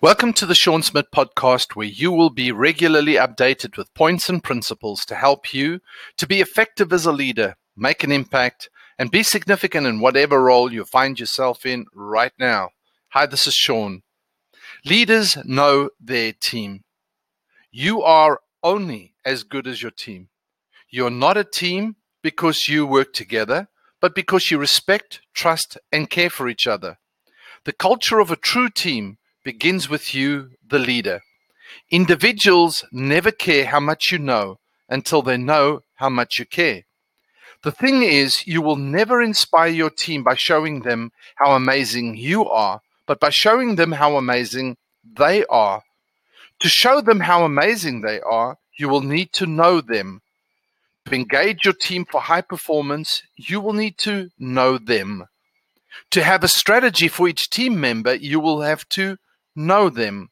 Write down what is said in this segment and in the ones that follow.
Welcome to the Sean Smith podcast, where you will be regularly updated with points and principles to help you to be effective as a leader, make an impact, and be significant in whatever role you find yourself in right now. Hi, this is Sean. Leaders know their team. You are only as good as your team. You're not a team because you work together, but because you respect, trust, and care for each other. The culture of a true team begins with you, the leader. Individuals never care how much you know until they know how much you care. The thing is, you will never inspire your team by showing them how amazing you are, but by showing them how amazing they are. To show them how amazing they are, you will need to know them. To engage your team for high performance, you will need to know them. To have a strategy for each team member, you will have to know them.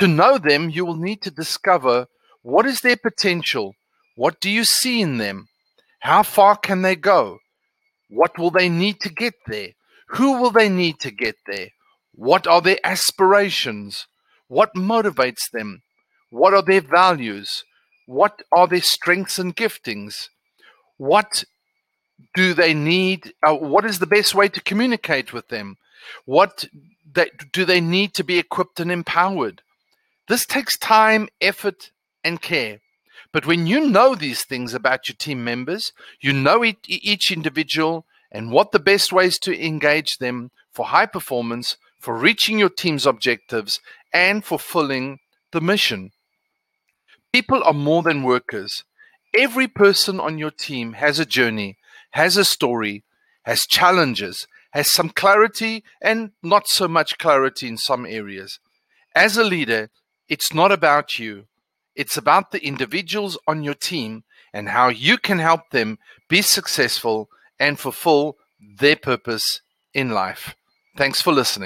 To know them, you will need to discover what is their potential, what do you see in them, how far can they go, what will they need to get there, who will they need to get there, what are their aspirations, what motivates them, what are their values, what are their strengths and giftings, what do they need, uh, what is the best way to communicate with them, what do they need to be equipped and empowered? This takes time, effort, and care. But when you know these things about your team members, you know each individual and what the best ways to engage them for high performance, for reaching your team's objectives, and fulfilling the mission. People are more than workers. Every person on your team has a journey, has a story, has challenges, has some clarity and not so much clarity in some areas. As a leader, it's not about you. It's about the individuals on your team and how you can help them be successful and fulfill their purpose in life. Thanks for listening.